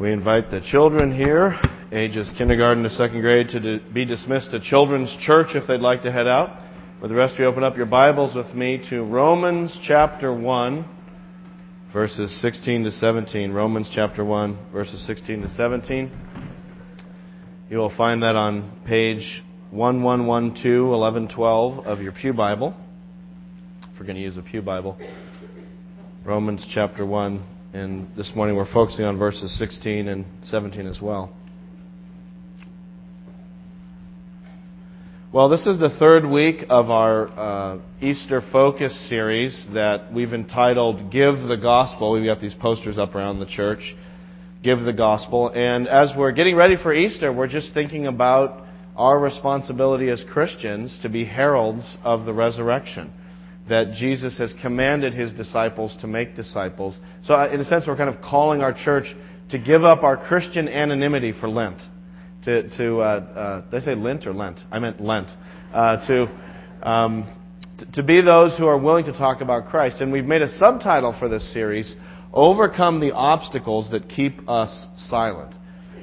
We invite the children here, ages kindergarten to second grade, to be dismissed to Children's Church if they'd like to head out. For the rest of you, open up your Bibles with me to Romans chapter 1, verses 16 to 17. Romans chapter 1, verses 16 to 17. You will find that on page 1112, 1112 of your Pew Bible. If we're going to use a Pew Bible. Romans chapter 1, and this morning we're focusing on verses 16 and 17 as well. Well, this is the third week of our uh, Easter Focus series that we've entitled Give the Gospel. We've got these posters up around the church. Give the Gospel. And as we're getting ready for Easter, we're just thinking about our responsibility as Christians to be heralds of the resurrection that Jesus has commanded his disciples to make disciples. So, uh, in a sense, we're kind of calling our church to give up our Christian anonymity for Lent. To, to uh, uh, did I say Lent or Lent? I meant Lent. Uh, to, um, t- to be those who are willing to talk about Christ. And we've made a subtitle for this series Overcome the Obstacles That Keep Us Silent.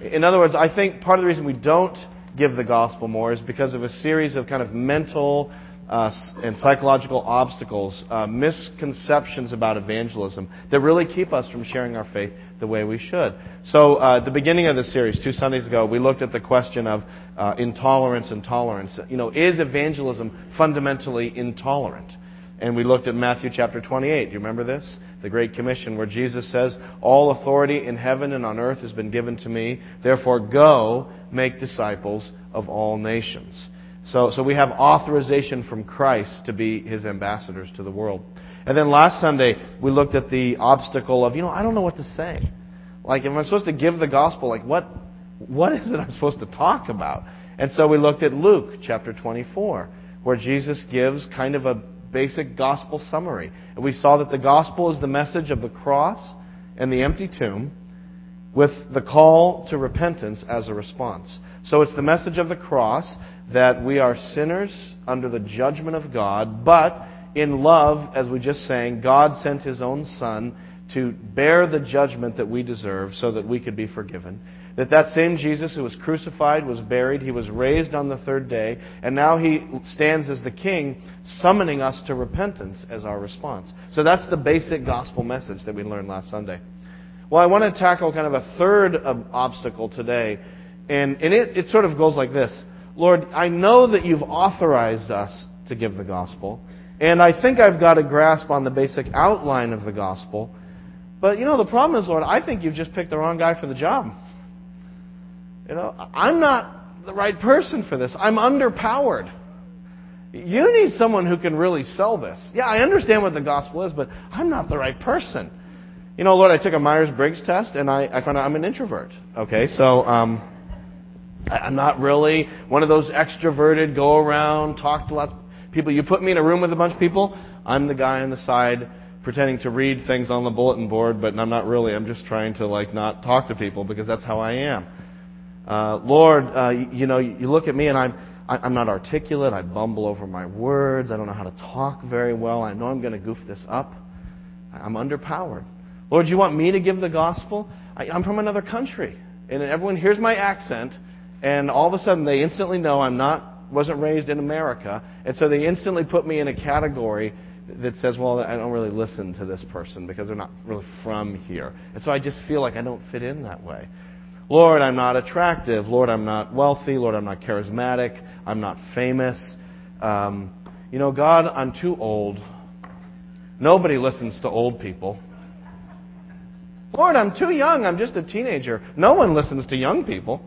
In other words, I think part of the reason we don't give the gospel more is because of a series of kind of mental uh, and psychological obstacles, uh, misconceptions about evangelism that really keep us from sharing our faith the way we should. So, uh, at the beginning of the series, two Sundays ago, we looked at the question of uh, intolerance and tolerance. You know, is evangelism fundamentally intolerant? And we looked at Matthew chapter 28. Do you remember this? The Great Commission, where Jesus says, All authority in heaven and on earth has been given to me. Therefore, go make disciples of all nations. So, so we have authorization from Christ to be his ambassadors to the world. And then last Sunday, we looked at the obstacle of, you know, I don't know what to say. Like, if I'm supposed to give the gospel, like, what, what is it I'm supposed to talk about? And so we looked at Luke chapter 24, where Jesus gives kind of a basic gospel summary. And we saw that the gospel is the message of the cross and the empty tomb with the call to repentance as a response. So it's the message of the cross that we are sinners under the judgment of God, but in love, as we just sang, God sent His own Son to bear the judgment that we deserve so that we could be forgiven. That that same Jesus who was crucified, was buried, he was raised on the third day, and now he stands as the king, summoning us to repentance as our response. So that's the basic gospel message that we learned last Sunday. Well, I want to tackle kind of a third um, obstacle today, and, and it, it sort of goes like this. Lord, I know that you've authorized us to give the gospel, and I think I've got a grasp on the basic outline of the gospel. But you know, the problem is, Lord, I think you've just picked the wrong guy for the job. You know, I'm not the right person for this. I'm underpowered. You need someone who can really sell this. Yeah, I understand what the gospel is, but I'm not the right person. You know, Lord, I took a Myers Briggs test and I, I found out I'm an introvert. Okay, so um, I'm not really one of those extroverted, go around, talk to lots of people. You put me in a room with a bunch of people, I'm the guy on the side pretending to read things on the bulletin board, but I'm not really. I'm just trying to like not talk to people because that's how I am. Uh, Lord, uh, you, you know, you look at me and I'm I'm not articulate. I bumble over my words. I don't know how to talk very well. I know I'm going to goof this up. I'm underpowered. Lord, you want me to give the gospel? I, I'm from another country, and everyone hears my accent and all of a sudden they instantly know I'm not wasn't raised in America, and so they instantly put me in a category that says, well, I don't really listen to this person because they're not really from here. And so I just feel like I don't fit in that way. Lord, I'm not attractive. Lord, I'm not wealthy. Lord, I'm not charismatic. I'm not famous. Um, you know, God, I'm too old. Nobody listens to old people. Lord, I'm too young. I'm just a teenager. No one listens to young people.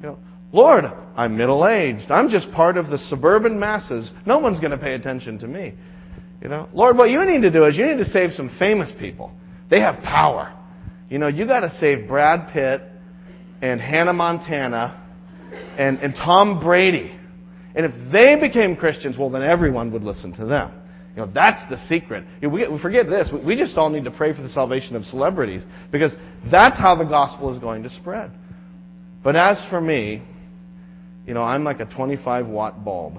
You know, Lord, I'm middle aged. I'm just part of the suburban masses. No one's going to pay attention to me. You know, Lord, what you need to do is you need to save some famous people. They have power. You know, you got to save Brad Pitt and Hannah Montana and, and Tom Brady. And if they became Christians, well, then everyone would listen to them. You know, that's the secret. You know, we, we forget this. We, we just all need to pray for the salvation of celebrities because that's how the gospel is going to spread. But as for me, you know, I'm like a 25 watt bulb,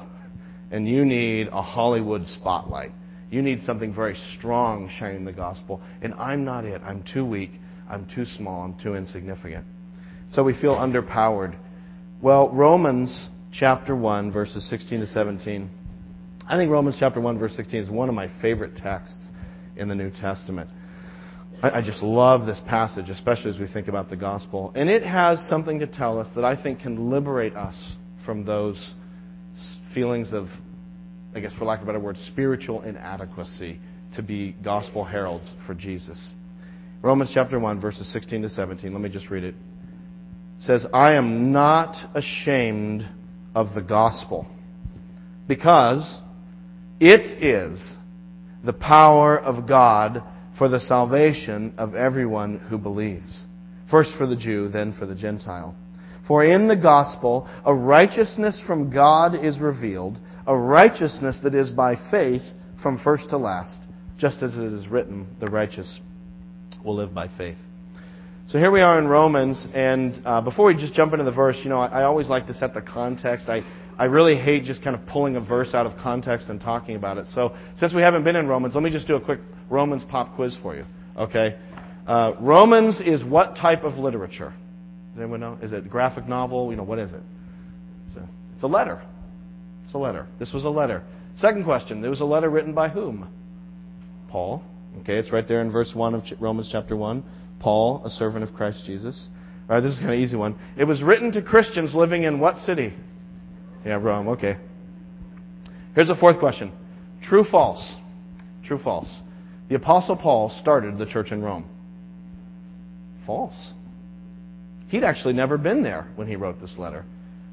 and you need a Hollywood spotlight. You need something very strong shining the gospel, and I'm not it. I'm too weak. I'm too small, I'm too insignificant. So we feel underpowered. Well, Romans chapter 1, verses 16 to 17. I think Romans chapter 1, verse 16 is one of my favorite texts in the New Testament. I, I just love this passage, especially as we think about the gospel. And it has something to tell us that I think can liberate us from those feelings of, I guess for lack of a better word, spiritual inadequacy to be gospel heralds for Jesus. Romans chapter 1, verses 16 to 17. Let me just read it. It says, I am not ashamed of the gospel because it is the power of God for the salvation of everyone who believes. First for the Jew, then for the Gentile. For in the gospel, a righteousness from God is revealed, a righteousness that is by faith from first to last, just as it is written, the righteous will live by faith. So here we are in Romans, and uh, before we just jump into the verse, you know, I, I always like to set the context. I, I really hate just kind of pulling a verse out of context and talking about it. So since we haven't been in Romans, let me just do a quick Romans pop quiz for you. Okay? Uh, Romans is what type of literature? Does anyone know? Is it a graphic novel? You know, what is it? It's a, it's a letter. It's a letter. This was a letter. Second question. There was a letter written by whom? Paul. Okay, it's right there in verse 1 of Romans chapter 1. Paul, a servant of Christ Jesus. All right, this is kind of easy one. It was written to Christians living in what city? Yeah, Rome. Okay. Here's a fourth question. True, false? True, false? The Apostle Paul started the church in Rome. False. He'd actually never been there when he wrote this letter.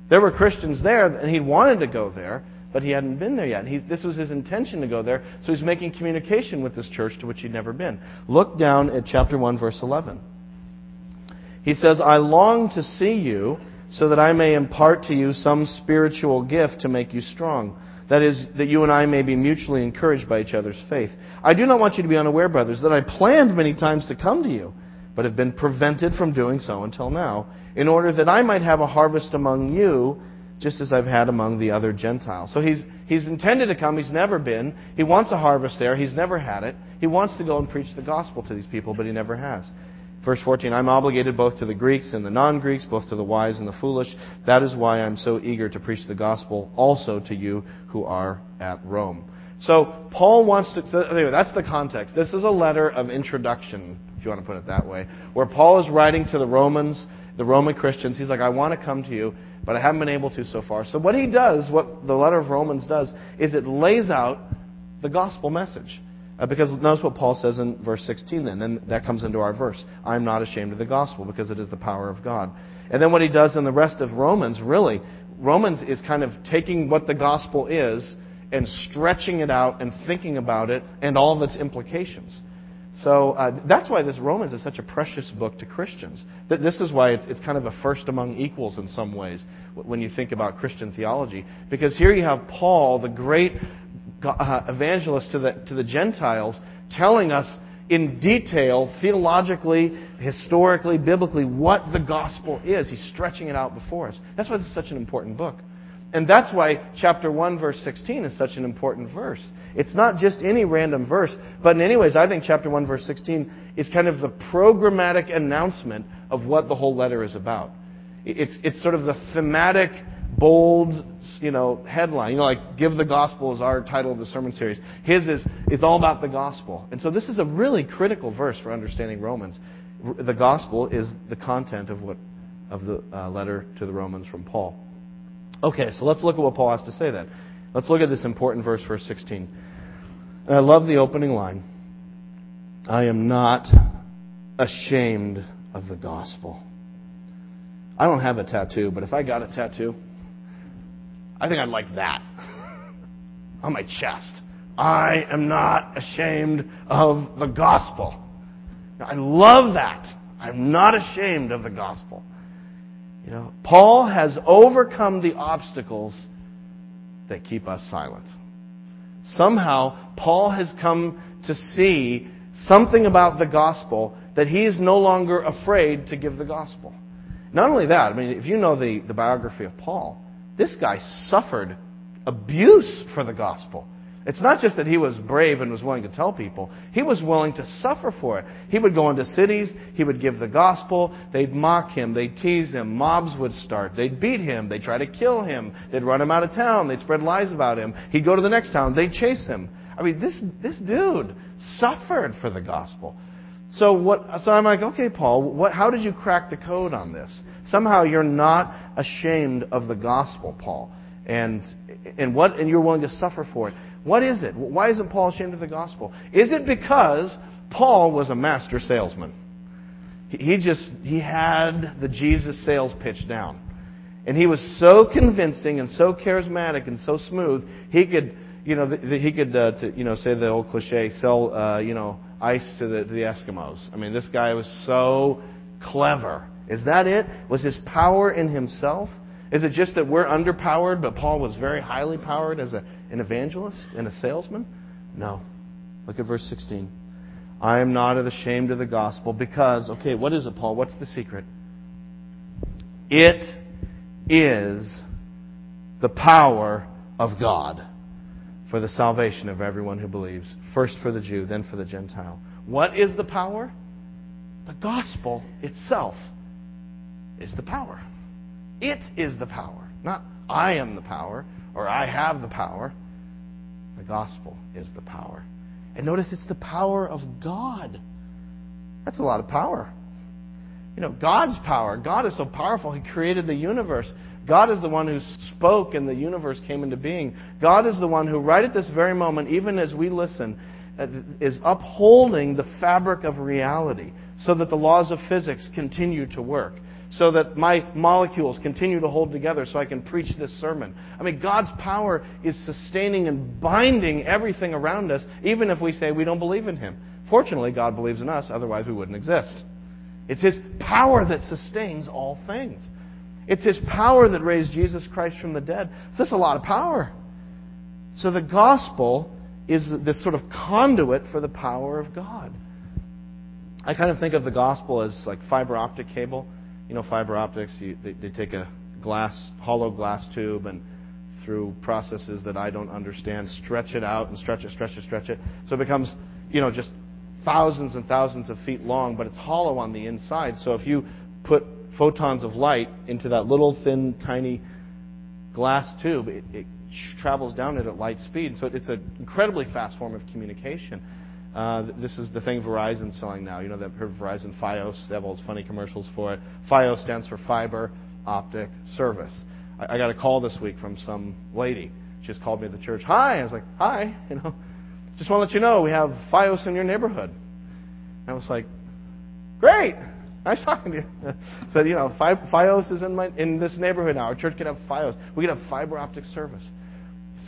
There were Christians there, and he wanted to go there, but he hadn't been there yet. He, this was his intention to go there, so he's making communication with this church to which he'd never been. Look down at chapter 1, verse 11. He says, I long to see you so that I may impart to you some spiritual gift to make you strong. That is, that you and I may be mutually encouraged by each other's faith. I do not want you to be unaware, brothers, that I planned many times to come to you, but have been prevented from doing so until now, in order that I might have a harvest among you just as I've had among the other Gentiles. So he's, he's intended to come. He's never been. He wants a harvest there. He's never had it. He wants to go and preach the gospel to these people, but he never has. Verse 14, I'm obligated both to the Greeks and the non Greeks, both to the wise and the foolish. That is why I'm so eager to preach the gospel also to you who are at Rome. So, Paul wants to. Anyway, that's the context. This is a letter of introduction, if you want to put it that way, where Paul is writing to the Romans, the Roman Christians. He's like, I want to come to you, but I haven't been able to so far. So what he does, what the letter of Romans does, is it lays out the gospel message. Uh, because notice what Paul says in verse 16 then. Then that comes into our verse. I'm not ashamed of the gospel because it is the power of God. And then what he does in the rest of Romans, really, Romans is kind of taking what the gospel is and stretching it out and thinking about it and all of its implications. So uh, that's why this Romans is such a precious book to Christians. That this is why it's, it's kind of a first among equals in some ways when you think about Christian theology. Because here you have Paul, the great Uh, evangelist to the, to the Gentiles, telling us in detail, theologically, historically, biblically, what the gospel is. He's stretching it out before us. That's why this is such an important book. And that's why chapter 1, verse 16 is such an important verse. It's not just any random verse, but in any ways, I think chapter 1, verse 16 is kind of the programmatic announcement of what the whole letter is about. It's, it's sort of the thematic, bold, you know, headline. You know, like "Give the Gospel" is our title of the sermon series. His is is all about the gospel, and so this is a really critical verse for understanding Romans. The gospel is the content of what of the uh, letter to the Romans from Paul. Okay, so let's look at what Paul has to say then. Let's look at this important verse, verse 16. And I love the opening line. I am not ashamed of the gospel. I don't have a tattoo, but if I got a tattoo, I think I'd like that on my chest. I am not ashamed of the gospel. I love that. I'm not ashamed of the gospel. You know, Paul has overcome the obstacles that keep us silent. Somehow, Paul has come to see something about the gospel that he is no longer afraid to give the gospel. Not only that, I mean, if you know the, the biography of Paul, this guy suffered abuse for the gospel. It's not just that he was brave and was willing to tell people. He was willing to suffer for it. He would go into cities. He would give the gospel. They'd mock him. They'd tease him. Mobs would start. They'd beat him. They'd try to kill him. They'd run him out of town. They'd spread lies about him. He'd go to the next town. They'd chase him. I mean, this, this dude suffered for the gospel. So what, so I'm like, okay, Paul, what, how did you crack the code on this? Somehow you're not ashamed of the gospel, Paul. And, and what, and you're willing to suffer for it. What is it? Why isn't Paul ashamed of the gospel? Is it because Paul was a master salesman? He just, he had the Jesus sales pitch down. And he was so convincing and so charismatic and so smooth, he could, you know, he could, uh, to, you know, say the old cliche, sell, uh, you know, ice to the, to the Eskimos. I mean, this guy was so clever. Is that it? Was his power in himself? Is it just that we're underpowered, but Paul was very highly powered as a, an evangelist and a salesman? No. Look at verse 16. I am not ashamed of the gospel because, okay, what is it, Paul? What's the secret? It is the power of God for the salvation of everyone who believes. First for the Jew, then for the Gentile. What is the power? The gospel itself is the power. It is the power. Not I am the power or I have the power. The gospel is the power. And notice it's the power of God. That's a lot of power. You know, God's power. God is so powerful, He created the universe. God is the one who spoke and the universe came into being. God is the one who, right at this very moment, even as we listen, uh, is upholding the fabric of reality so that the laws of physics continue to work so that my molecules continue to hold together so I can preach this sermon. I mean, God's power is sustaining and binding everything around us, even if we say we don't believe in Him. Fortunately, God believes in us, otherwise, we wouldn't exist. It's His power that sustains all things. It's His power that raised Jesus Christ from the dead. So that's a lot of power. So the gospel is this sort of conduit for the power of God. I kind of think of the gospel as like fiber optic cable you know, fiber optics, you, they, they take a glass, hollow glass tube and through processes that I don't understand, stretch it out and stretch it, stretch it, stretch it. So it becomes, you know, just thousands and thousands of feet long, but it's hollow on the inside. So if you put photons of light into that little thin, tiny glass tube, it, it travels down it at light speed. So it's an incredibly fast form of communication. Uh, this is the thing Verizon's selling now. You know, they've heard Verizon Fios. They have all those funny commercials for it. Fios stands for Fiber Optic Service. I, I got a call this week from some lady. She just called me at the church. Hi. I was like, hi. You know, just want to let you know we have Fios in your neighborhood. And I was like, great. Nice talking to you. Said, you know, Fios is in my in this neighborhood now. Our church can have Fios. We can have fiber optic service.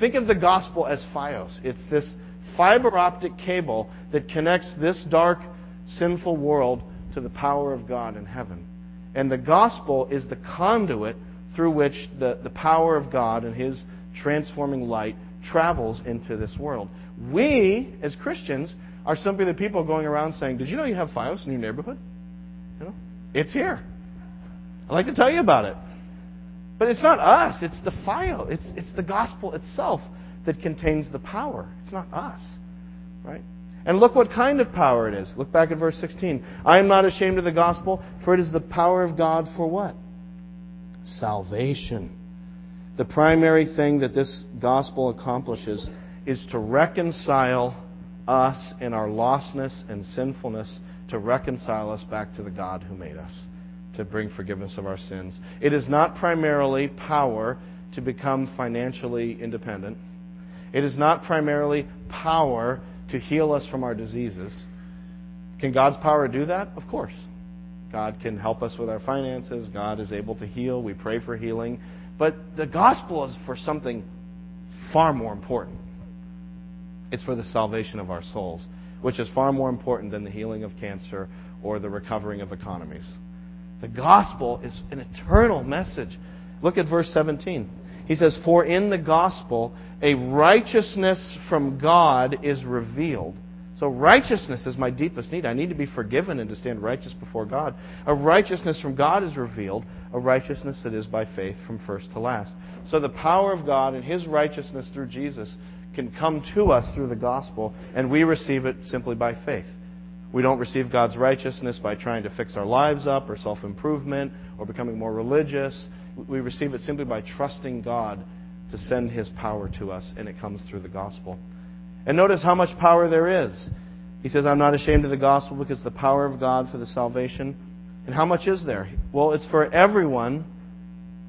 Think of the gospel as Fios. It's this fiber optic cable that connects this dark, sinful world to the power of God in heaven. And the gospel is the conduit through which the, the power of God and His transforming light travels into this world. We, as Christians, are simply the people going around saying, Did you know you have Fios in your neighborhood? It's here. I'd like to tell you about it. But it's not us, it's the file. It's, it's the gospel itself that contains the power. It's not us. Right? And look what kind of power it is. Look back at verse 16. I am not ashamed of the gospel, for it is the power of God for what? Salvation. The primary thing that this gospel accomplishes is to reconcile us in our lostness and sinfulness, to reconcile us back to the God who made us, to bring forgiveness of our sins. It is not primarily power to become financially independent. It is not primarily power to heal us from our diseases. Can God's power do that? Of course. God can help us with our finances. God is able to heal. We pray for healing. But the gospel is for something far more important. It's for the salvation of our souls, which is far more important than the healing of cancer or the recovering of economies. The gospel is an eternal message. Look at verse 17. He says, For in the gospel a righteousness from God is revealed. So righteousness is my deepest need. I need to be forgiven and to stand righteous before God. A righteousness from God is revealed, a righteousness that is by faith from first to last. So the power of God and His righteousness through Jesus can come to us through the gospel, and we receive it simply by faith. We don't receive God's righteousness by trying to fix our lives up or self improvement or becoming more religious. We receive it simply by trusting God to send His power to us, and it comes through the gospel. And notice how much power there is. He says, I'm not ashamed of the gospel because the power of God for the salvation. And how much is there? Well, it's for everyone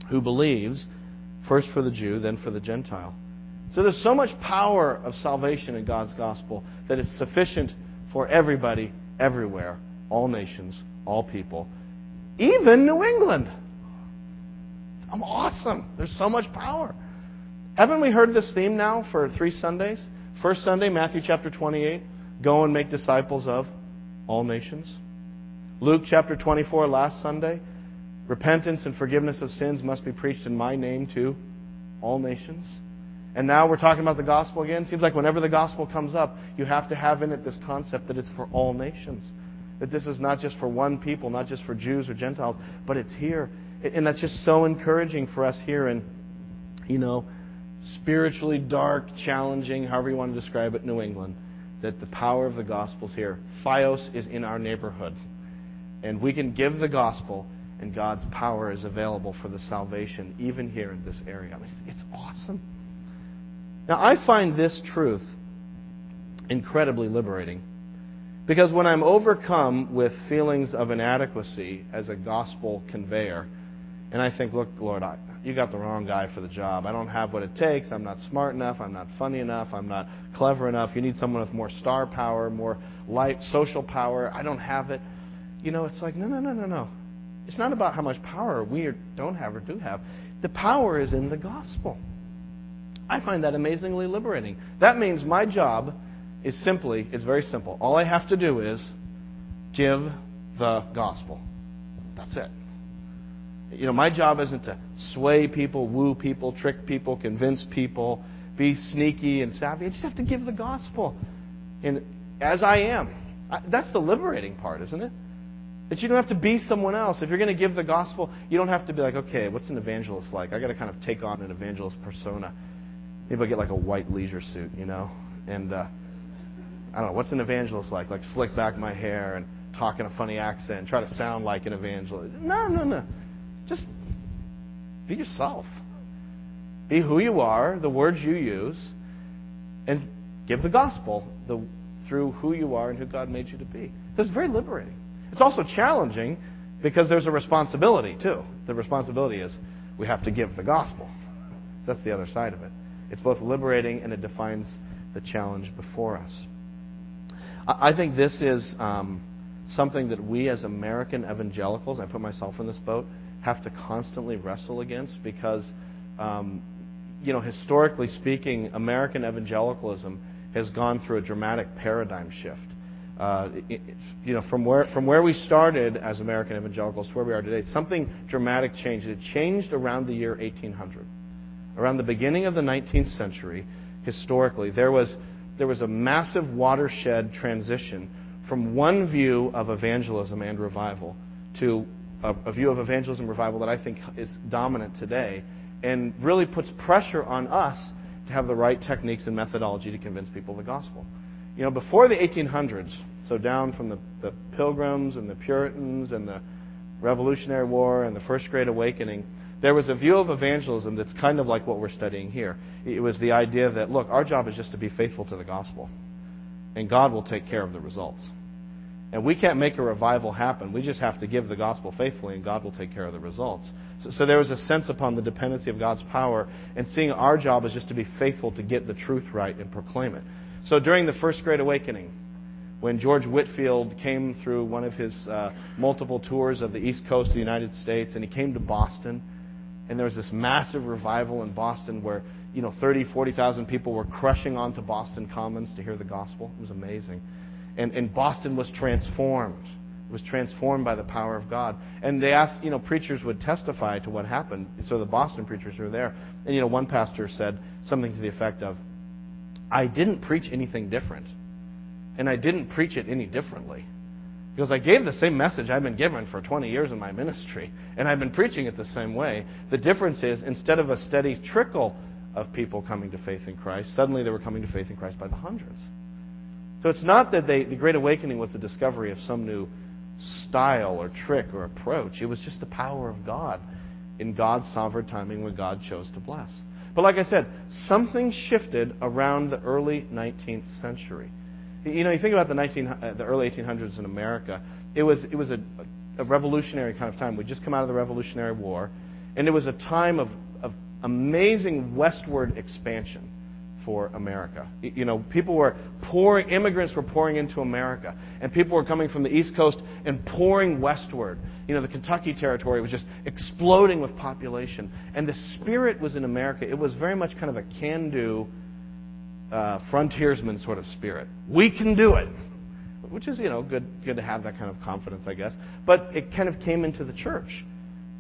who believes, first for the Jew, then for the Gentile. So there's so much power of salvation in God's gospel that it's sufficient for everybody, everywhere, all nations, all people, even New England. I'm awesome. There's so much power. Haven't we heard this theme now for three Sundays? First Sunday, Matthew chapter 28, go and make disciples of all nations. Luke chapter 24, last Sunday, repentance and forgiveness of sins must be preached in my name to all nations. And now we're talking about the gospel again. Seems like whenever the gospel comes up, you have to have in it this concept that it's for all nations. That this is not just for one people, not just for Jews or Gentiles, but it's here. And that's just so encouraging for us here in, you know, spiritually dark, challenging, however you want to describe it, New England, that the power of the gospel is here. Fios is in our neighborhood. And we can give the gospel, and God's power is available for the salvation, even here in this area. I mean, it's, it's awesome. Now, I find this truth incredibly liberating. Because when I'm overcome with feelings of inadequacy as a gospel conveyor, and I think, look, Lord, I, you got the wrong guy for the job. I don't have what it takes. I'm not smart enough. I'm not funny enough. I'm not clever enough. You need someone with more star power, more light, social power. I don't have it. You know, it's like, no, no, no, no, no. It's not about how much power we don't have or do have. The power is in the gospel. I find that amazingly liberating. That means my job is simply, it's very simple. All I have to do is give the gospel. That's it. You know, my job isn't to sway people, woo people, trick people, convince people, be sneaky and savvy. I just have to give the gospel. And as I am. That's the liberating part, isn't it? That you don't have to be someone else. If you're going to give the gospel, you don't have to be like, okay, what's an evangelist like? I got to kind of take on an evangelist persona. Maybe I'll get like a white leisure suit, you know? And uh, I don't know, what's an evangelist like? Like slick back my hair and talk in a funny accent, try to sound like an evangelist. No, no, no. Just be yourself. Be who you are, the words you use, and give the gospel the, through who you are and who God made you to be. It's very liberating. It's also challenging because there's a responsibility, too. The responsibility is we have to give the gospel. That's the other side of it. It's both liberating and it defines the challenge before us. I think this is um, something that we as American evangelicals, I put myself in this boat, have to constantly wrestle against because, um, you know, historically speaking, American evangelicalism has gone through a dramatic paradigm shift. Uh, it, you know, from where from where we started as American evangelicals to where we are today, something dramatic changed. It changed around the year 1800 around the beginning of the 19th century, historically, there was, there was a massive watershed transition from one view of evangelism and revival to a, a view of evangelism and revival that I think is dominant today and really puts pressure on us to have the right techniques and methodology to convince people of the gospel. You know, before the 1800s, so down from the, the Pilgrims and the Puritans and the Revolutionary War and the First Great Awakening, there was a view of evangelism that's kind of like what we're studying here. It was the idea that, look, our job is just to be faithful to the gospel, and God will take care of the results. And we can't make a revival happen. We just have to give the gospel faithfully, and God will take care of the results. So, so there was a sense upon the dependency of God's power, and seeing our job is just to be faithful to get the truth right and proclaim it. So during the First Great Awakening, when George Whitefield came through one of his uh, multiple tours of the East Coast of the United States, and he came to Boston, and there was this massive revival in Boston where, you know, 30, 40,000 people were crushing onto Boston Commons to hear the gospel. It was amazing. And, and Boston was transformed. It was transformed by the power of God. And they asked, you know, preachers would testify to what happened. So the Boston preachers were there. And, you know, one pastor said something to the effect of, I didn't preach anything different. And I didn't preach it any differently. Because I gave the same message I've been given for 20 years in my ministry, and I've been preaching it the same way. The difference is, instead of a steady trickle of people coming to faith in Christ. Suddenly they were coming to faith in Christ by the hundreds. So it's not that they, the Great Awakening was the discovery of some new style or trick or approach. It was just the power of God in God's sovereign timing when God chose to bless. But like I said, something shifted around the early 19th century. You know, you think about the, 19, uh, the early 1800s in America, it was, it was a, a revolutionary kind of time. We'd just come out of the Revolutionary War, and it was a time of, of amazing westward expansion for America. You know, people were pouring, immigrants were pouring into America, and people were coming from the East Coast and pouring westward. You know, the Kentucky territory was just exploding with population, and the spirit was in America. It was very much kind of a can-do, uh, frontiersman sort of spirit. We can do it, which is you know good, good to have that kind of confidence, I guess. But it kind of came into the church,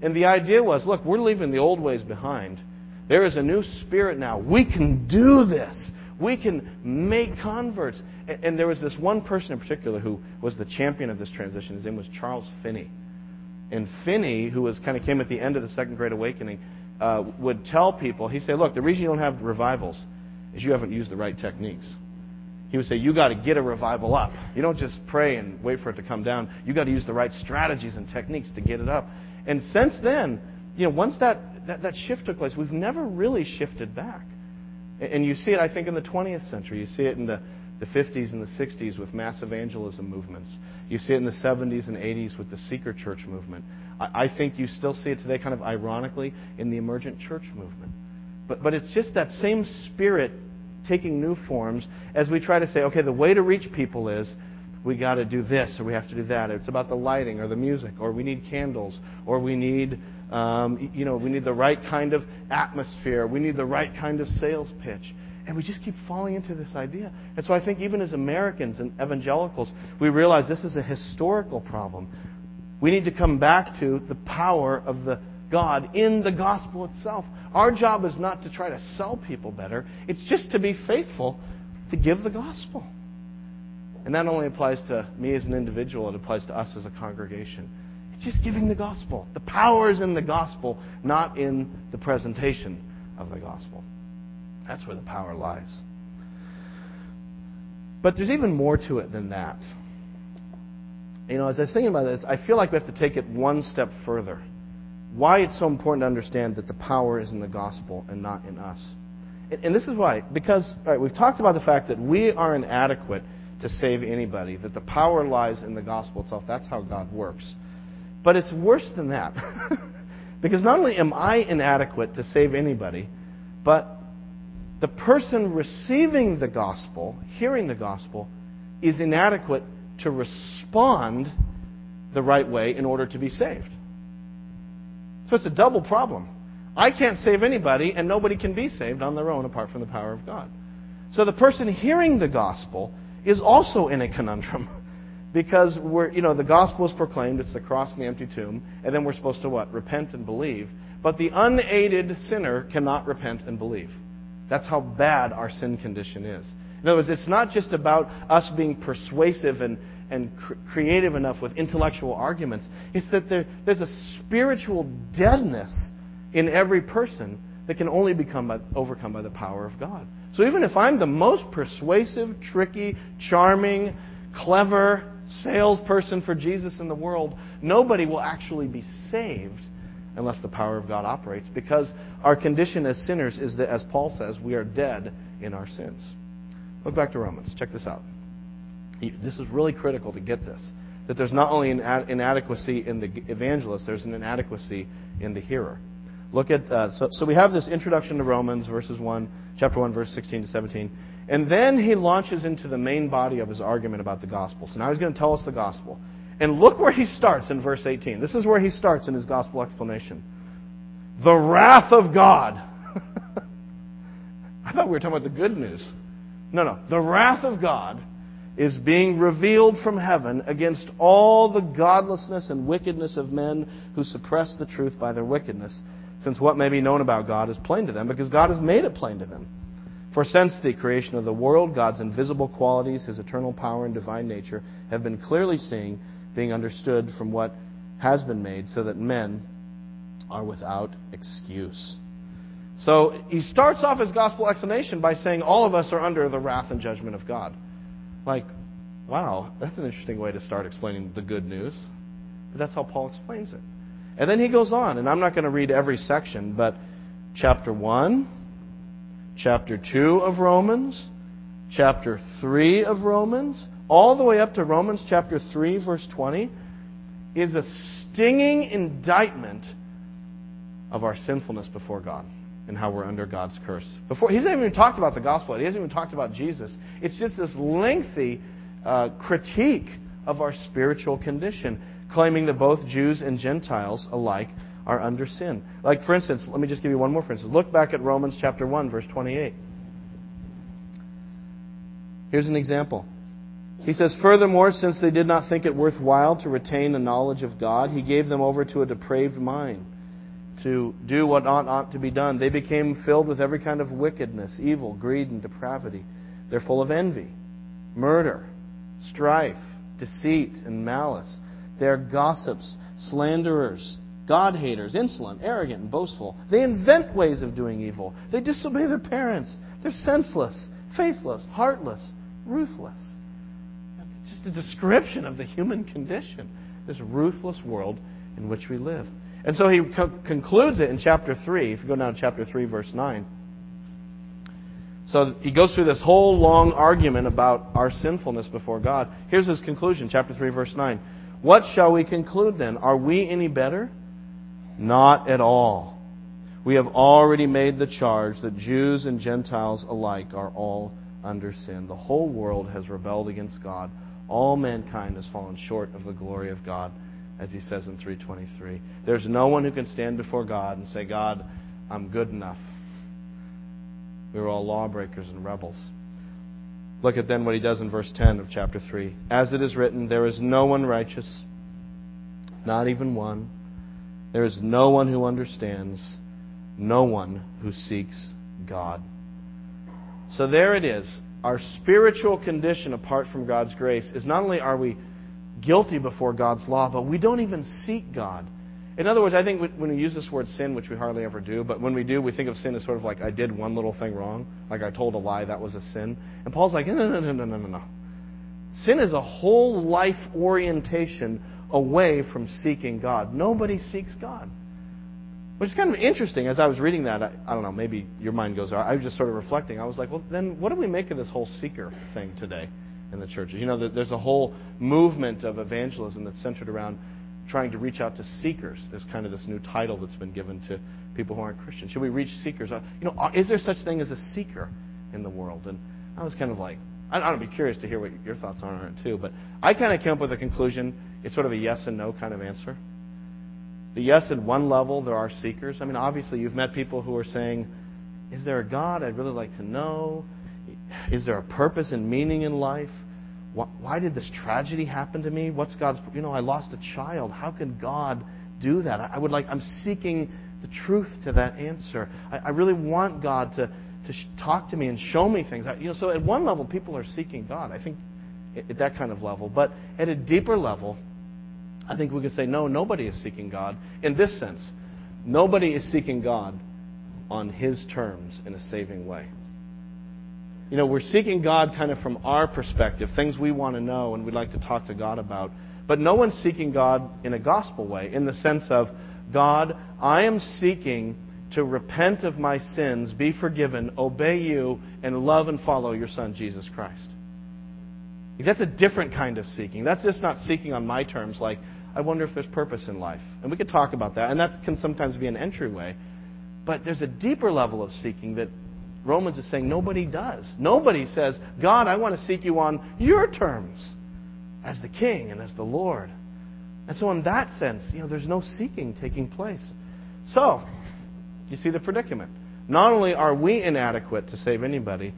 and the idea was, look, we're leaving the old ways behind there is a new spirit now. We can do this. We can make converts. And, there was this one person in particular who was the champion of this transition. His name was Charles Finney. And Finney, who was kind of came at the end of the Second Great Awakening, uh, would tell people, he'd say, look, the reason you don't have revivals is you haven't used the right techniques. He would say, you got to get a revival up. You don't just pray and wait for it to come down. You got to use the right strategies and techniques to get it up. And since then, you know, once that that, that shift took place. We've never really shifted back. And you see it, I think, in the 20th century. You see it in the, the 50s and the 60s with mass evangelism movements. You see it in the 70s and 80s with the seeker church movement. I, I think you still see it today, kind of ironically, in the emergent church movement. But, but it's just that same spirit taking new forms as we try to say, okay, the way to reach people is we got to do this or we have to do that. It's about the lighting or the music or we need candles or we need um, you know, we need the right kind of atmosphere. We need the right kind of sales pitch. And we just keep falling into this idea. And so I think even as Americans and evangelicals, we realize this is a historical problem. We need to come back to the power of the God in the gospel itself. Our job is not to try to sell people better, it's just to be faithful to give the gospel. And that only applies to me as an individual, it applies to us as a congregation. It's just giving the gospel. The power is in the gospel, not in the presentation of the gospel. That's where the power lies. But there's even more to it than that. You know, as I was thinking about this, I feel like we have to take it one step further. Why it's so important to understand that the power is in the gospel and not in us. And this is why. Because, we've talked about the fact that we are inadequate to save anybody, that the power lies in the gospel itself. That's how God works. But it's worse than that. because not only am I inadequate to save anybody, but the person receiving the gospel, hearing the gospel, is inadequate to respond the right way in order to be saved. So it's a double problem. I can't save anybody, and nobody can be saved on their own apart from the power of God. So the person hearing the gospel is also in a conundrum. Because we're, you know, the gospel is proclaimed, it's the cross and the empty tomb, and then we're supposed to what? Repent and believe. But the unaided sinner cannot repent and believe. That's how bad our sin condition is. In other words, it's not just about us being persuasive and, and cr- creative enough with intellectual arguments. It's that there, there's a spiritual deadness in every person that can only become by, overcome by the power of God. So even if I'm the most persuasive, tricky, charming, clever, salesperson for Jesus in the world, nobody will actually be saved unless the power of God operates because our condition as sinners is that, as Paul says, we are dead in our sins. Look back to Romans. Check this out. This is really critical to get this. That there's not only an inadequacy in the evangelist, there's an inadequacy in the hearer. Look at, uh, so, so we have this introduction to Romans, verses 1, chapter 1, verse 16 to 17. And then he launches into the main body of his argument about the gospel. So now he's going to tell us the gospel. And look where he starts in verse 18. This is where he starts in his gospel explanation. The wrath of God. I thought we were talking about the good news. No, no. The wrath of God is being revealed from heaven against all the godlessness and wickedness of men who suppress the truth by their wickedness, since what may be known about God is plain to them, because God has made it plain to them. For since the creation of the world, God's invisible qualities, his eternal power and divine nature, have been clearly seen, being understood from what has been made, so that men are without excuse. So he starts off his gospel explanation by saying all of us are under the wrath and judgment of God. Like, wow, that's an interesting way to start explaining the good news. But that's how Paul explains it. And then he goes on, and I'm not going to read every section, but chapter 1, chapter 2 of Romans, chapter 3 of Romans, all the way up to Romans chapter 3, verse 20, is a stinging indictment of our sinfulness before God and how we're under God's curse. Before He hasn't even talked about the gospel. He hasn't even talked about Jesus. It's just this lengthy uh, critique of our spiritual condition, claiming that both Jews and Gentiles alike are under sin. Like, for instance, let me just give you one more for instance. Look back at Romans chapter 1, verse 28. Here's an example. He says, Furthermore, since they did not think it worthwhile to retain the knowledge of God, he gave them over to a depraved mind to do what ought not to be done. They became filled with every kind of wickedness, evil, greed, and depravity. They're full of envy, murder, strife, deceit, and malice. They are gossips, slanderers, God haters, insolent, arrogant, and boastful. They invent ways of doing evil. They disobey their parents. They're senseless, faithless, heartless, ruthless. Just a description of the human condition, this ruthless world in which we live. And so he co- concludes it in chapter 3. If you go down to chapter 3, verse 9. So he goes through this whole long argument about our sinfulness before God. Here's his conclusion, chapter 3, verse 9. What shall we conclude then? Are we any better? Not at all. We have already made the charge that Jews and Gentiles alike are all under sin. The whole world has rebelled against God. All mankind has fallen short of the glory of God as he says in 323. There's no one who can stand before God and say, God, I'm good enough. We were all lawbreakers and rebels. Look at then what he does in verse 10 of chapter 3. As it is written, there is no one righteous, not even one. There is no one who understands, no one who seeks God. So there it is. Our spiritual condition apart from God's grace is not only are we guilty before God's law, but we don't even seek God. In other words, I think when we use this word sin, which we hardly ever do, but when we do, we think of sin as sort of like I did one little thing wrong, like I told a lie, that was a sin. And Paul's like, no, no, no, no, no, no, no. Sin is a whole life orientation away from seeking God. Nobody seeks God. Which is kind of interesting. As I was reading that, I, I don't know, maybe your mind goes, I was just sort of reflecting. I was like, well, then what do we make of this whole seeker thing today? In the churches. You know, there's a whole movement of evangelism that's centered around trying to reach out to seekers. There's kind of this new title that's been given to people who aren't Christian. Should we reach seekers? Uh, you know, uh, is there such thing as a seeker in the world? And I was kind of like, I don't know, be curious to hear what your thoughts are on it too. But I kind of came up with a conclusion. It's sort of a yes and no kind of answer. The yes, at one level, there are seekers. I mean, obviously, you've met people who are saying, Is there a God? I'd really like to know. Is there a purpose and meaning in life? Why did this tragedy happen to me? What's God's, you know, I lost a child. How can God do that? I would like, I'm seeking the truth to that answer. I, I really want God to, to talk to me and show me things. You know, so at one level, people are seeking God. I think at that kind of level. But at a deeper level, I think we can say, no, nobody is seeking God in this sense. Nobody is seeking God on His terms in a saving way. You know, we're seeking God kind of from our perspective, things we want to know and we'd like to talk to God about. But no one's seeking God in a gospel way, in the sense of, God, I am seeking to repent of my sins, be forgiven, obey you, and love and follow your Son, Jesus Christ. That's a different kind of seeking. That's just not seeking on my terms, like, I wonder if there's purpose in life. And we could talk about that, and that can sometimes be an entryway. But there's a deeper level of seeking that Romans is saying nobody does. Nobody says, God, I want to seek you on your terms as the king and as the Lord. And so, in that sense, you know, there's no seeking taking place. So, you see the predicament. Not only are we inadequate to save anybody,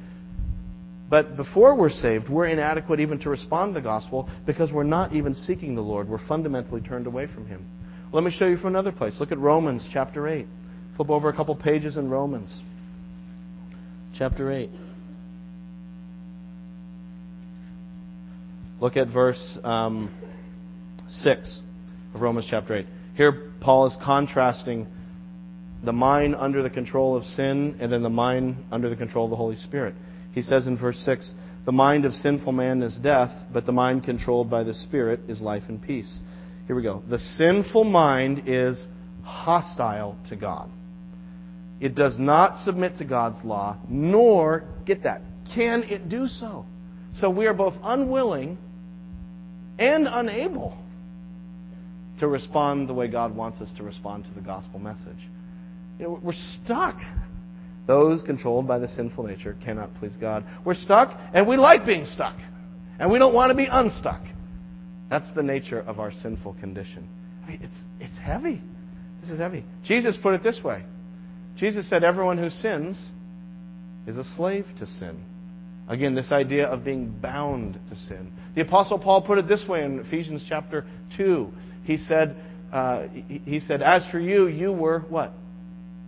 but before we're saved, we're inadequate even to respond to the gospel because we're not even seeking the Lord. We're fundamentally turned away from Him. Let me show you from another place. Look at Romans chapter 8. Flip over a couple pages in Romans chapter 8. Look at verse um, 6 of Romans chapter 8. Here, Paul is contrasting the mind under the control of sin, and then the mind under the control of the Holy Spirit. He says in verse 6 The mind of sinful man is death, but the mind controlled by the Spirit is life and peace. Here we go. The sinful mind is hostile to God. It does not submit to God's law, nor, get that, can it do so. So we are both unwilling and unable to respond the way God wants us to respond to the gospel message. You know, we're stuck. Those controlled by the sinful nature cannot please God. We're stuck, and we like being stuck. And we don't want to be unstuck. That's the nature of our sinful condition. I mean, it's, it's heavy. This is heavy. Jesus put it this way Jesus said, Everyone who sins is a slave to sin. Again, this idea of being bound to sin. The Apostle Paul put it this way in Ephesians chapter 2. He said, uh, he said, As for you, you were what?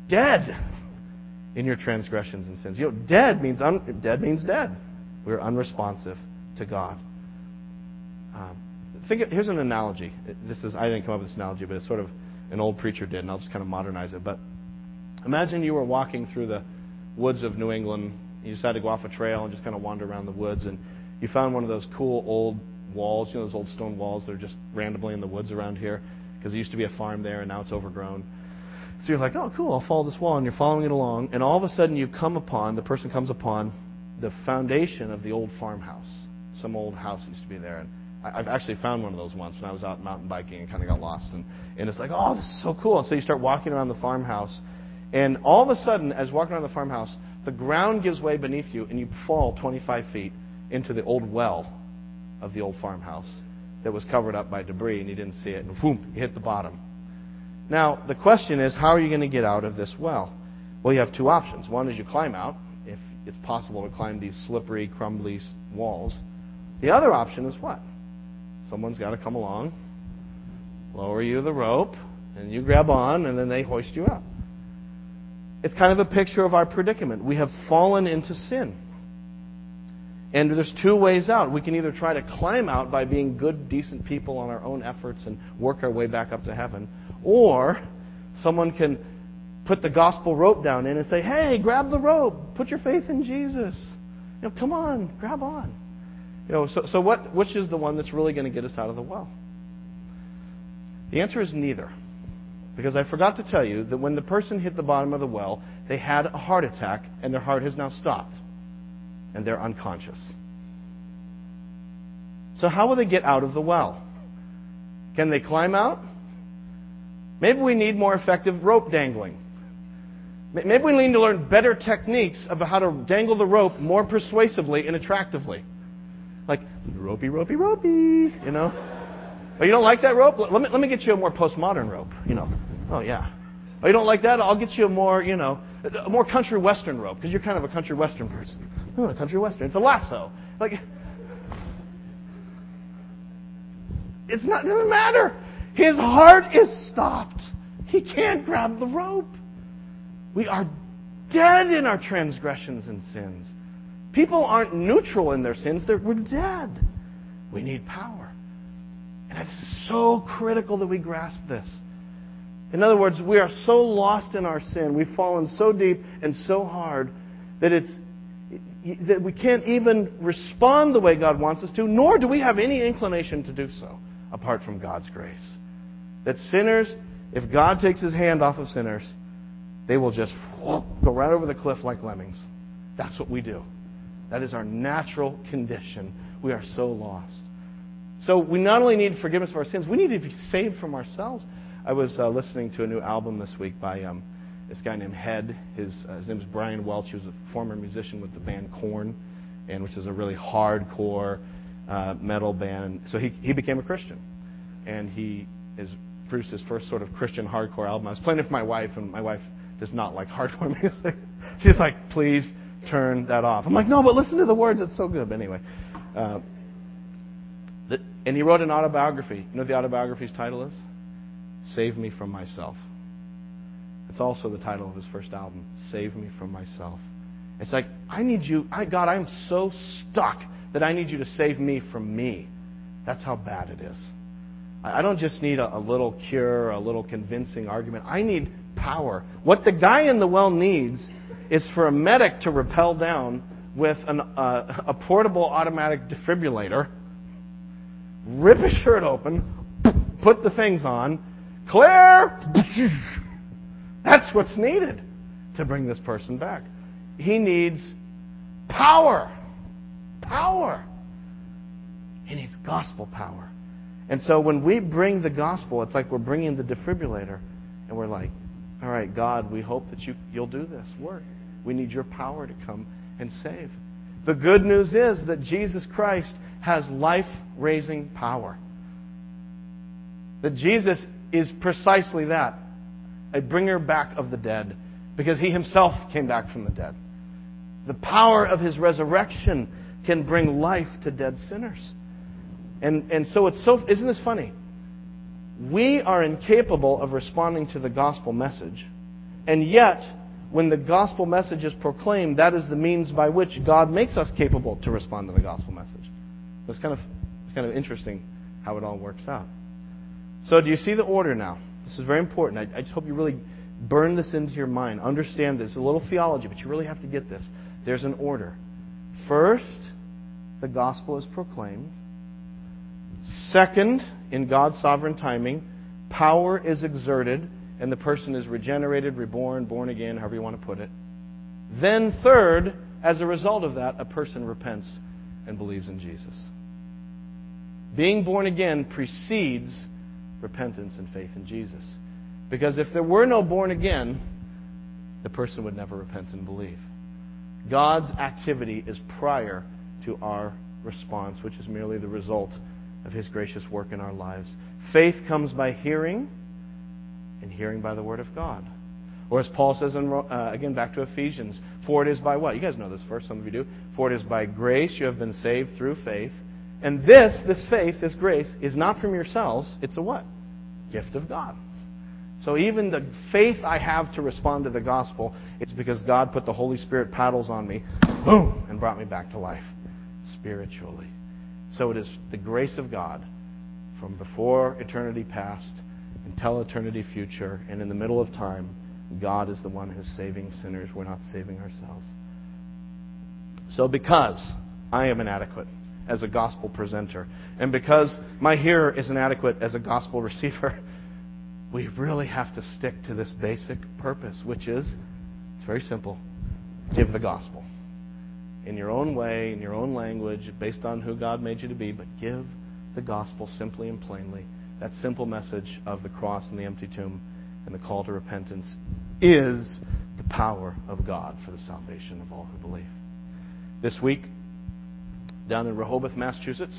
Dead in your transgressions and sins. You know, dead means un- dead means dead. We are unresponsive to God. Um, think of, here's an analogy. This is I didn't come up with this analogy, but it's sort of an old preacher did, and I'll just kind of modernize it. But imagine you were walking through the woods of New England. You decided to go off a trail and just kind of wander around the woods, and you found one of those cool old walls, you know, those old stone walls that are just randomly in the woods around here, because there used to be a farm there, and now it's overgrown. So you're like, oh, cool, I'll follow this wall, and you're following it along, and all of a sudden you come upon, the person comes upon the foundation of the old farmhouse. Some old house used to be there, and I've actually found one of those once when I was out mountain biking and kind of got lost. And, and it's like, oh, this is so cool. And so you start walking around the farmhouse. And all of a sudden, as walking around the farmhouse, the ground gives way beneath you and you fall 25 feet into the old well of the old farmhouse that was covered up by debris and you didn't see it. And boom, you hit the bottom. Now, the question is, how are you going to get out of this well? Well, you have two options. One is you climb out, if it's possible to climb these slippery, crumbly walls. The other option is what? Someone's got to come along, lower you the rope, and you grab on, and then they hoist you up. It's kind of a picture of our predicament. We have fallen into sin. And there's two ways out. We can either try to climb out by being good, decent people on our own efforts and work our way back up to heaven, or someone can put the gospel rope down in and say, hey, grab the rope. Put your faith in Jesus. You know, come on, grab on. You know, so, so what, which is the one that's really going to get us out of the well? The answer is neither. Because I forgot to tell you that when the person hit the bottom of the well, they had a heart attack and their heart has now stopped. And they're unconscious. So, how will they get out of the well? Can they climb out? Maybe we need more effective rope dangling. Maybe we need to learn better techniques about how to dangle the rope more persuasively and attractively. Like, ropey, ropey, ropey, you know? Oh, you don't like that rope? Let me, let me get you a more postmodern rope, you know? Oh, yeah. Oh, you don't like that? I'll get you a more, you know, a more country western rope, because you're kind of a country western person. Oh, a country western. It's a lasso. Like, it's not, it doesn't matter. His heart is stopped. He can't grab the rope. We are dead in our transgressions and sins. People aren't neutral in their sins, They're, we're dead. We need power. And it's so critical that we grasp this. In other words, we are so lost in our sin, we've fallen so deep and so hard that it's that we can't even respond the way God wants us to, nor do we have any inclination to do so apart from God's grace. That sinners, if God takes his hand off of sinners, they will just whoop, go right over the cliff like lemmings. That's what we do. That is our natural condition. We are so lost. So we not only need forgiveness of our sins, we need to be saved from ourselves. I was uh, listening to a new album this week by um, this guy named Head. His, uh, his name is Brian Welch. He was a former musician with the band Korn, and which is a really hardcore uh, metal band. So he, he became a Christian, and he has produced his first sort of Christian hardcore album. I was playing it for my wife, and my wife does not like hardcore music. She's like, please turn that off. I'm like, no, but listen to the words. It's so good. But anyway. Uh, and he wrote an autobiography. You know what the autobiography's title is? Save Me From Myself. It's also the title of his first album, Save Me From Myself. It's like, I need you, I, God, I'm so stuck that I need you to save me from me. That's how bad it is. I don't just need a, a little cure, a little convincing argument. I need power. What the guy in the well needs is for a medic to rappel down with an, uh, a portable automatic defibrillator, rip his shirt open, put the things on, clear. That's what's needed to bring this person back. He needs power. Power. He needs gospel power. And so when we bring the gospel, it's like we're bringing the defibrillator, and we're like, all right, God, we hope that you, you'll do this work. We need your power to come and save. The good news is that Jesus Christ has life raising power. That Jesus is precisely that a bringer back of the dead, because he himself came back from the dead. The power of his resurrection can bring life to dead sinners. And, and so it's so, isn't this funny? We are incapable of responding to the gospel message, and yet, when the gospel message is proclaimed, that is the means by which God makes us capable to respond to the gospel message. It's kind of, it's kind of interesting how it all works out. So, do you see the order now? This is very important. I, I just hope you really burn this into your mind. Understand this. It's a little theology, but you really have to get this. There's an order. First, the gospel is proclaimed. Second, in God's sovereign timing, power is exerted and the person is regenerated, reborn, born again, however you want to put it. Then, third, as a result of that, a person repents and believes in Jesus. Being born again precedes repentance and faith in Jesus. Because if there were no born again, the person would never repent and believe. God's activity is prior to our response, which is merely the result of His gracious work in our lives. Faith comes by hearing, and hearing by the Word of God. Or as Paul says, in, uh, again, back to Ephesians, for it is by what? You guys know this verse, some of you do. For it is by grace you have been saved through faith. And this, this faith, this grace, is not from yourselves. It's a what? Gift of God. So even the faith I have to respond to the gospel, it's because God put the Holy Spirit paddles on me, boom, and brought me back to life spiritually. So it is the grace of God from before eternity past until eternity future and in the middle of time. God is the one who's saving sinners. We're not saving ourselves. So because I am inadequate, as a gospel presenter. And because my hearer is inadequate as a gospel receiver, we really have to stick to this basic purpose, which is it's very simple give the gospel. In your own way, in your own language, based on who God made you to be, but give the gospel simply and plainly. That simple message of the cross and the empty tomb and the call to repentance is the power of God for the salvation of all who believe. This week, down in Rehoboth, Massachusetts,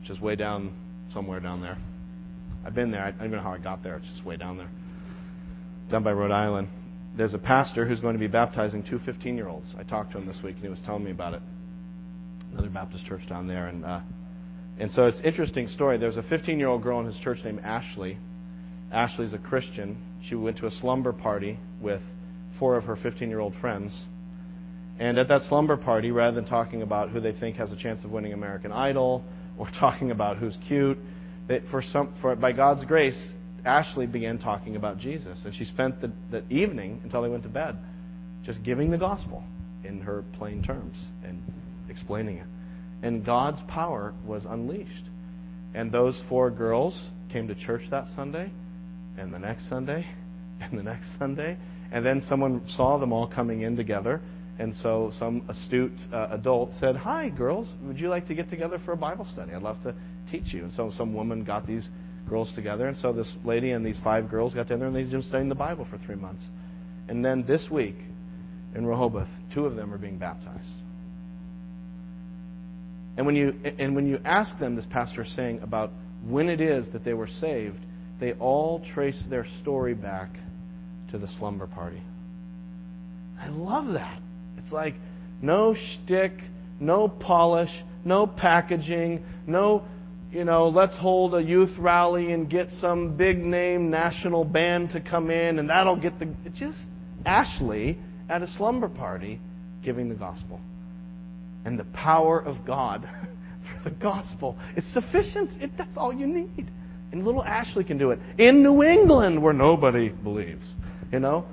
which is way down somewhere down there. I've been there. I don't even know how I got there. It's just way down there. Down by Rhode Island. There's a pastor who's going to be baptizing two 15 year olds. I talked to him this week and he was telling me about it. Another Baptist church down there. And, uh, and so it's an interesting story. There's a 15 year old girl in his church named Ashley. Ashley's a Christian. She went to a slumber party with four of her 15 year old friends. And at that slumber party, rather than talking about who they think has a chance of winning American Idol or talking about who's cute, for some, for, by God's grace, Ashley began talking about Jesus. And she spent the, the evening until they went to bed just giving the gospel in her plain terms and explaining it. And God's power was unleashed. And those four girls came to church that Sunday, and the next Sunday, and the next Sunday. And then someone saw them all coming in together and so some astute uh, adult said, Hi, girls, would you like to get together for a Bible study? I'd love to teach you. And so some woman got these girls together. And so this lady and these five girls got together and they just studied the Bible for three months. And then this week in Rehoboth, two of them are being baptized. And when you, and when you ask them, this pastor is saying about when it is that they were saved, they all trace their story back to the slumber party. I love that. It's like no shtick, no polish, no packaging, no, you know, let's hold a youth rally and get some big name national band to come in and that'll get the. It's just Ashley at a slumber party giving the gospel. And the power of God for the gospel is sufficient. It, that's all you need. And little Ashley can do it. In New England, where nobody believes. You know?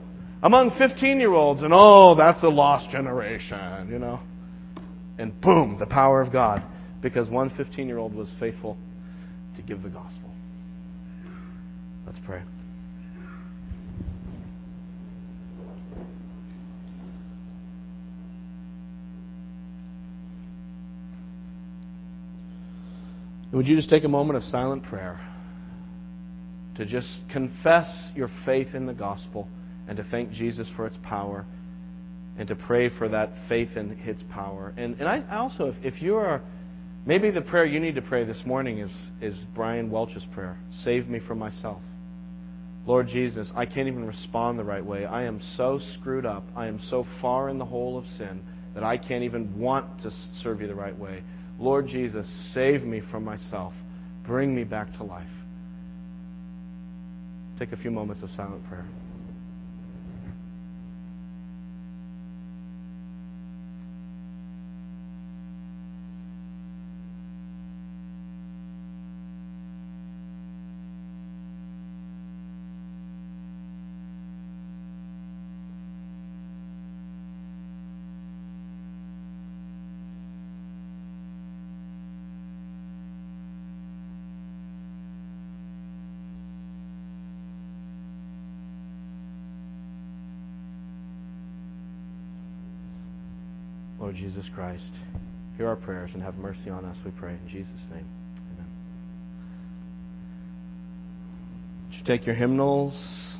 Among 15 year olds, and oh, that's a lost generation, you know? And boom, the power of God. Because one 15 year old was faithful to give the gospel. Let's pray. Would you just take a moment of silent prayer to just confess your faith in the gospel and to thank Jesus for its power and to pray for that faith in its power? And, and I, I also, if, if you are, maybe the prayer you need to pray this morning is, is Brian Welch's prayer Save me from myself. Lord Jesus, I can't even respond the right way. I am so screwed up. I am so far in the hole of sin that I can't even want to serve you the right way. Lord Jesus, save me from myself. Bring me back to life. Take a few moments of silent prayer. Christ, hear our prayers and have mercy on us, we pray. In Jesus' name, amen. Would you take your hymnals?